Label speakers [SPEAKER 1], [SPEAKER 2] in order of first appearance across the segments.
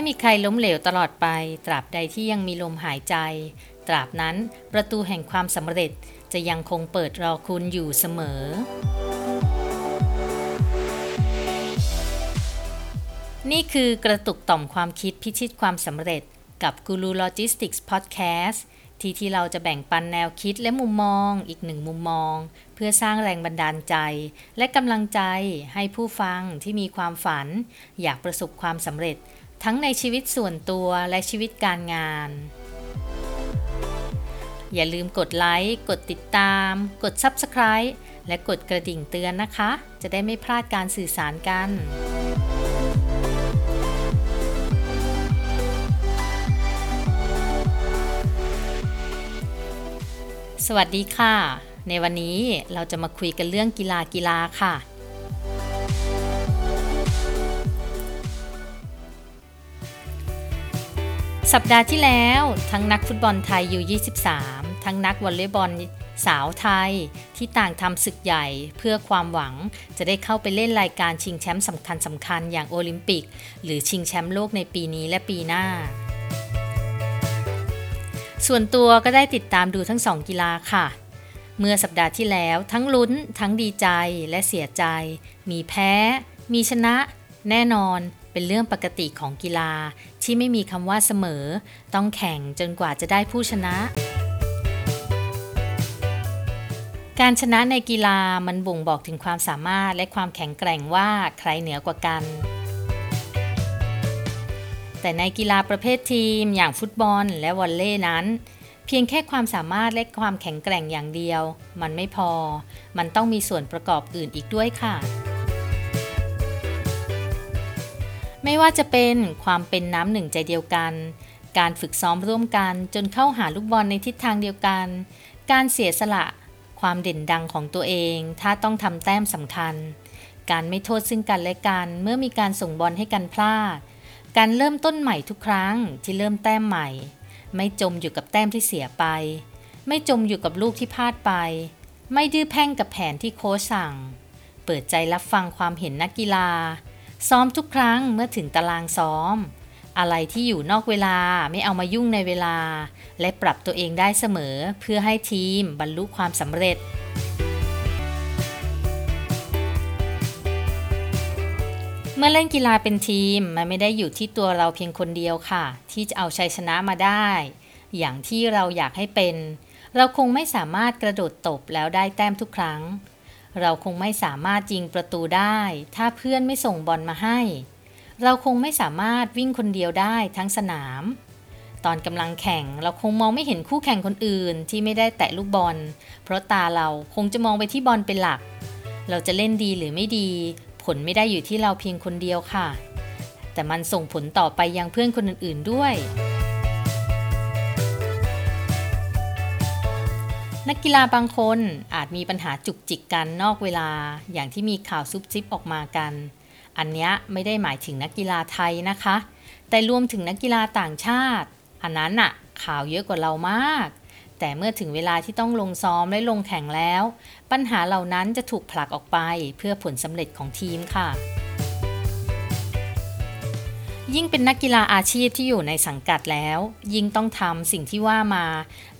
[SPEAKER 1] ไมีใครล้มเหลวตลอดไป ตราบใดที่ยังมีลมหายใจ ตราบนั้นประตูแห่งความสำเร็จจะยังคงเปิดรอคุณอยู่เสมอ นี่คือกระตุกต่อมความคิดพิชิตความสำเร็จกับ Guru Logistics Podcast ที่ที่เราจะแบ่งปันแนวคิดและมุมมองอีกหนึ่งมุมมอง เพื่อสร้างแรงบันดาลใจ และกำลังใจให้ผู้ฟังที่มีความฝัน อยากประสบความสำเร็จ ทั้งในชีวิตส่วนตัวและชีวิตการงาน อย่าลืมกดไลค์กดติดตาม กด Subscribe และกดกระดิ่งเตือนนะคะ จะได้ไม่พลาดการสื่อสารกันสวัสดีค่ะ ในวันนี้เราจะมาคุยกันเรื่องกีฬากีฬาค่ะ สัปดาห์ที่แล้วทั้งนักฟุตบอลไทยยู23 ทั้งนักวอลเลย์บอลสาวไทยที่ต่างทำศึกใหญ่เพื่อความหวังจะได้เข้าไปเล่นรายการชิงแชมป์สำคัญสำคัญอย่างโอลิมปิก หรือชิงแชมป์โลกในปีนี้และปีหน้า ส่วนตัวก็ได้ติดตามดูทั้งสองกีฬาค่ะ เมื่อสัปดาห์ที่แล้วทั้งลุ้น ทั้งดีใจและเสียใจ มีแพ้ มีชนะ แน่นอน เป็นเรื่องปกติของกีฬาที่ไม่มีคำว่าเสมอ ต้องแข่งจนกว่าจะได้ผู้ชนะ การชนะในกีฬามันบ่งบอกถึงความสามารถและความแข็งแกร่งว่าใครเหนือกว่ากัน แต่ในกีฬาประเภททีม อย่างฟุตบอลและวอลเลย์นั้นเพียงแค่ความสามารถและความแข็งแกร่งอย่างเดียว มันไม่พอ มันต้องมีส่วนประกอบอื่นอีกด้วยค่ะ ไม่ว่าจะเป็นความเป็นน้ำหนึ่งใจเดียวกัน การฝึกซ้อมร่วมกันจนเข้าหาลูกบอลในทิศทางเดียวกัน การเสียสละ ความเด่นดังของตัวเอง ถ้าต้องทำแต้มสำคัญ การไม่โทษซึ่งกันและกัน เมื่อมีการส่งบอลให้กันพลาด การเริ่มต้นใหม่ทุกครั้งที่เริ่มแต้มใหม่ ไม่จมอยู่กับแต้มที่เสียไป ไม่จมอยู่กับลูกที่พลาดไป ไม่ดื้อแพ่งกับแผนที่โค้ชสั่ง เปิดใจรับฟังความเห็นนักกีฬา ซ้อมทุกครั้งเมื่อถึงตารางซ้อม อะไรที่อยู่นอกเวลาไม่เอามายุ่งในเวลา และปรับตัวเองได้เสมอเพื่อให้ทีมบรรลุความสำเร็จ เมื่อเล่นกีฬาเป็นทีมมันไม่ได้อยู่ที่ตัวเราเพียงคนเดียวค่ะ ที่จะเอาชัยชนะมาได้ อย่างที่เราอยากให้เป็น เราคงไม่สามารถกระโดดตบแล้วได้แต้มทุกครั้ง เราคงไม่สามารถยิงประตูได้ ถ้าเพื่อนไม่ส่งบอลมาให้ เราคงไม่สามารถวิ่งคนเดียวได้ทั้งสนาม ตอนกำลังแข่งเราคงมองไม่เห็นคู่แข่งคนอื่นที่ไม่ได้แตะลูกบอล เพราะตาเราคงจะมองไปที่บอลเป็นหลัก เราจะเล่นดีหรือไม่ดี ผลไม่ได้อยู่ที่เราเพียงคนเดียวค่ะ แต่มันส่งผลต่อไปยังเพื่อนคนอื่น ๆด้วย นักกีฬาบางคนอาจมีปัญหาจุกจิกกันนอกเวลาอย่างที่มีข่าวซุบซิบออกมากัน อันนี้ไม่ได้หมายถึงนักกีฬาไทยนะคะ แต่รวมถึงนักกีฬาต่างชาติ อันนั้นอะข่าวเยอะกว่าเรามาก แต่เมื่อถึงเวลาที่ต้องลงซ้อมและลงแข่งแล้ว ปัญหาเหล่านั้นจะถูกผลักออกไปเพื่อผลสำเร็จของทีมค่ะ ยิ่งเป็นนักกีฬาอาชีพที่อยู่ในสังกัดแล้ว ยิ่งต้องทำสิ่งที่ว่ามา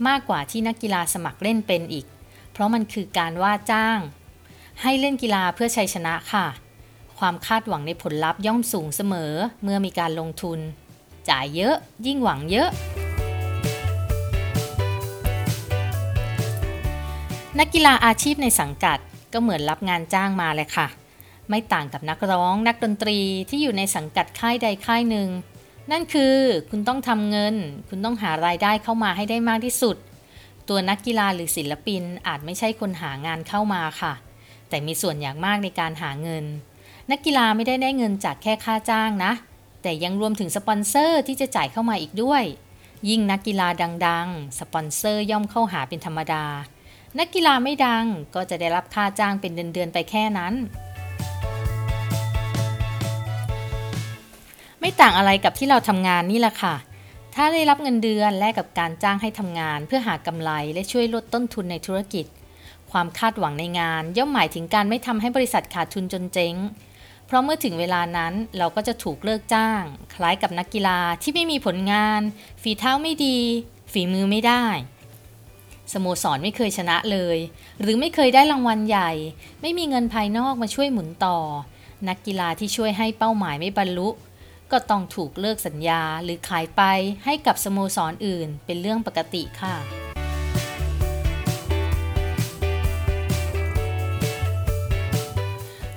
[SPEAKER 1] มากกว่าที่นักกีฬาสมัครเล่นเป็นอีก เพราะมันคือการว่าจ้าง ให้เล่นกีฬาเพื่อชัยชนะค่ะ ความคาดหวังในผลลัพธ์ย่อมสูงเสมอเมื่อมีการลงทุน จ่ายเยอะ ยิ่งหวังเยอะ นักกีฬาอาชีพในสังกัดก็เหมือนรับงานจ้างมาเลยค่ะ ไม่ต่างกับนักร้องนักดนตรีที่อยู่ในสังกัดค่ายใดค่ายหนึ่ง นั่นคือคุณต้องทำเงิน คุณต้องหารายได้เข้ามาให้ได้มากที่สุด ตัวนักกีฬาหรือศิลปินอาจไม่ใช่คนหางานเข้ามาค่ะ แต่มีส่วนอย่างมากในการหาเงิน นักกีฬาไม่ได้ได้เงินจากแค่ค่าจ้างนะ แต่ยังรวมถึงสปอนเซอร์ที่จะจ่ายเข้ามาอีกด้วย ยิ่งนักกีฬาดังๆ สปอนเซอร์ย่อมเข้าหาเป็นธรรมดานักกีฬาไม่ดังก็จะได้รับค่าจ้างเป็นเดือนๆไปแค่นั้น ไม่ต่างอะไรกับที่เราทำงานนี่แหละค่ะ ถ้าได้รับเงินเดือนแลกกับการจ้างให้ทำงาน เพื่อหากำไรและช่วยลดต้นทุนในธุรกิจ ความคาดหวังในงาน ย่อมหมายถึงการไม่ทำให้บริษัทขาดทุนจนเจ๊ง เพราะเมื่อถึงเวลานั้นเราก็จะถูกเลิกจ้าง คล้ายกับนักกีฬาที่ไม่มีผลงาน ฝีเท้าไม่ดี ฝีมือไม่ได้สโมสรไม่เคยชนะเลย หรือไม่เคยได้รางวัลใหญ่ ไม่มีเงินภายนอกมาช่วยหมุนต่อ นักกีฬาที่ช่วยให้เป้าหมายไม่บรรลุ ก็ต้องถูกเลิกสัญญาหรือขายไปให้กับสโมสรออื่นเป็นเรื่องปกติค่ะ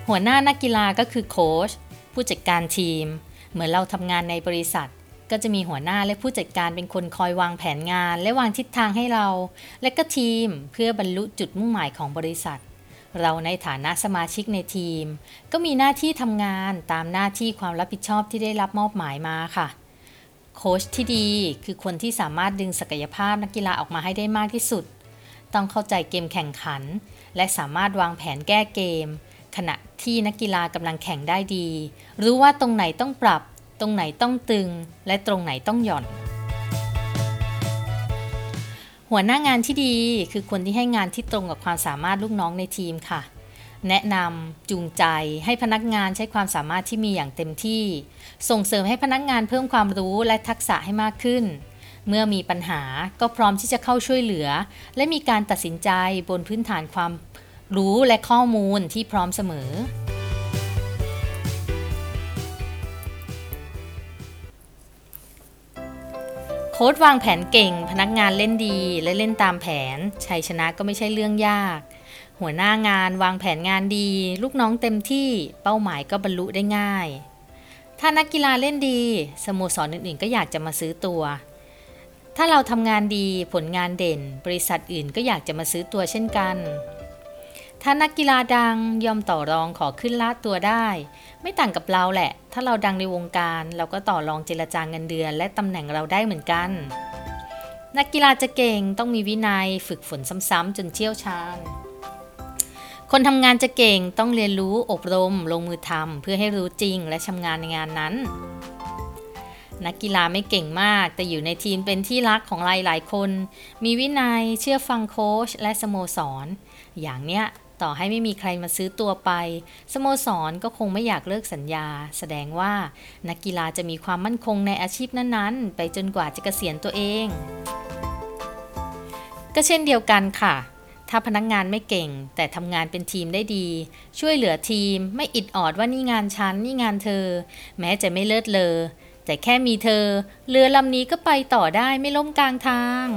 [SPEAKER 1] หัวหน้านักกีฬาก็คือโค้ชผู้จัดการทีม เหมือนเราทำงานในบริษัท ก็จะมีหัวหน้าและผู้จัดการเป็นคนคอยวางแผนงาน และวางทิศทางให้เรา และก็ทีมเพื่อบรรลุจุดมุ่งหมายของบริษัท เราในฐานะสมาชิกในทีม ก็มีหน้าที่ทำงานตามหน้าที่ความรับผิดชอบที่ได้รับมอบหมายมาค่ะ โค้ชที่ดีคือคนที่สามารถดึงศักยภาพนักกีฬาออกมาให้ได้มากที่สุด ต้องเข้าใจเกมแข่งขัน และสามารถวางแผนแก้เกม ขณะที่นักกีฬากำลังแข่งได้ดี รู้ว่าตรงไหนต้องปรับ ตรงไหนต้องตึง และตรงไหนต้องหย่อน หัวหน้างานที่ดีคือคนที่ให้งานที่ตรงกับความสามารถลูกน้องในทีมค่ะ แนะนำจูงใจให้พนักงานใช้ความสามารถที่มีอย่างเต็มที่ ส่งเสริมให้พนักงานเพิ่มความรู้และทักษะให้มากขึ้น เมื่อมีปัญหาก็พร้อมที่จะเข้าช่วยเหลือ และมีการตัดสินใจบนพื้นฐานความรู้และข้อมูลที่พร้อมเสมอ ค้ดวางแผนเก่ง พนักงานเล่นดีและเล่นตามแผน ชัยชนะก็ไม่ใช่เรื่องยาก หัวหน้างานวางแผนงานดี ลูกน้องเต็มที่เป้าหมายก็บรรลุได้ง่าย ถ้านักกีฬาเล่นดี สโมสรออื่นๆ ก็อยากจะมาซื้อตัว ถ้าเราทำงานดีผลงานเด่น บริษัทอื่นก็อยากจะมาซื้อตัวเช่นกัน ถ้านักกีฬาดังยอมต่อรองขอขึ้นลาดตัวได้ ไม่ต่างกับเราแหละ ถ้าเราดังในวงการเราก็ต่อรองเจรจางเงินเดือน และตำแหน่งเราได้เหมือนกัน นักกีฬาจะเก่งต้องมีวินัยฝึกฝนซ้ำๆจนเชี่ยวชาญ คนทำงานจะเก่งต้องเรียนรู้อบรม ลงมือทำเพื่อให้รู้จริงและชำนาญในงานนั้น นักกีฬาไม่เก่งมาก แต่อยู่ในทีมเป็นที่รักของหลายๆคน มีวินัยเชื่อฟังโค้ชและสโมสรอย่างเนี้ย ต่อให้ไม่มีใครมาซื้อตัวไป สโมสรก็คงไม่อยากเลิกสัญญา แสดงว่านักกีฬาจะมีความมั่นคงในอาชีพนั้นๆ ไปจนกว่าจะเกษียณตัวเอง ก็เช่นเดียวกันค่ะถ้าพนักงงานไม่เก่ง แต่ทำงานเป็นทีมได้ดี ช่วยเหลือทีม ไม่อิดออดว่านี่งานฉันนี่งานเธอ แม้จะไม่เลิศเลอแต่แค่มีเธอ เรือลำนี้ก็ไปต่อได้ไม่ล้มกลางทาง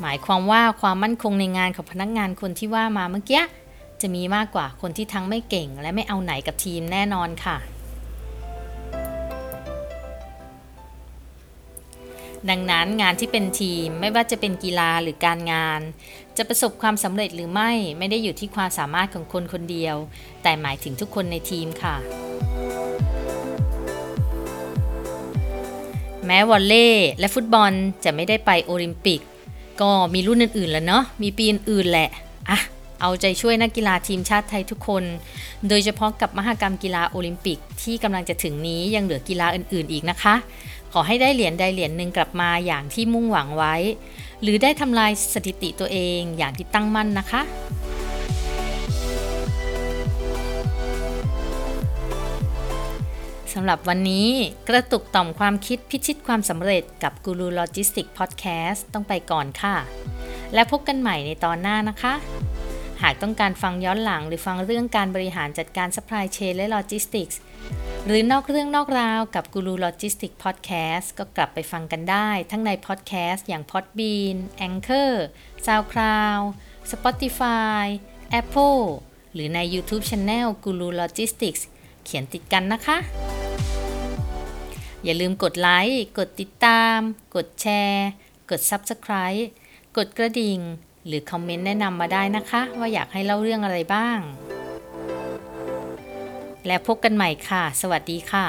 [SPEAKER 1] หมายความว่าความมั่นคงในงานของพนักงานคนที่ว่ามาเมื่อกี้จะมีมากกว่าคนที่ทั้งไม่เก่ง และไม่เอาไหนกับทีมแน่นอนค่ะ ดังนั้นงานที่เป็นทีมไม่ว่าจะเป็นกีฬาหรือการงาน จะประสบความสำเร็จหรือไม่ไม่ได้อยู่ที่ความสามารถของคนคนเดียว แต่หมายถึงทุกคนในทีมค่ะแม้วอลเล่และฟุตบอลจะไม่ได้ไปโอลิมปิก ก็มีรุ่นอื่นๆแล้วเนาะมีปีอื่นๆแหละอะเอาใจช่วยนักกีฬาทีมชาติไทยทุกคน โดยเฉพาะกับมหกรรมกีฬาโอลิมปิกที่กำลังจะถึงนี้ยังเหลือกีฬาอื่นๆอีกนะคะ ขอให้ได้เหรียญใดเหรียญหนึ่งกลับมาอย่างที่มุ่งหวังไว้ หรือได้ทำลายสถิติตัวเองอย่างที่ตั้งมั่นนะคะ สำหรับวันนี้กระตุกต่อมความคิดพิชิตความสำเร็จกับกูรูโลจิสติกพอดแคสต์ต้องไปก่อนค่ะ และพบกันใหม่ในตอนหน้านะคะ หากต้องการฟังย้อนหลังหรือฟังเรื่องการบริหารจัดการ supply chain และ logistics หรือนอกเรื่องนอกราวกับกูรูโลจิสติกพอดแคสต์ก็กลับไปฟังกันได้ ทั้งในพอดแคสต์อย่าง Podbean Anchor SoundCloud Spotify Apple หรือใน YouTube Channel กูรูโลจิสติกส์เขียนติดกันนะคะ อย่าลืมกดไลค์ กดติดตาม กดแชร์ กด Subscribe กดกระดิ่ง หรือคอมเมนต์แนะนำมาได้นะคะ ว่าอยากให้เล่าเรื่องอะไรบ้าง แล้วพบกันใหม่ค่ะ สวัสดีค่ะ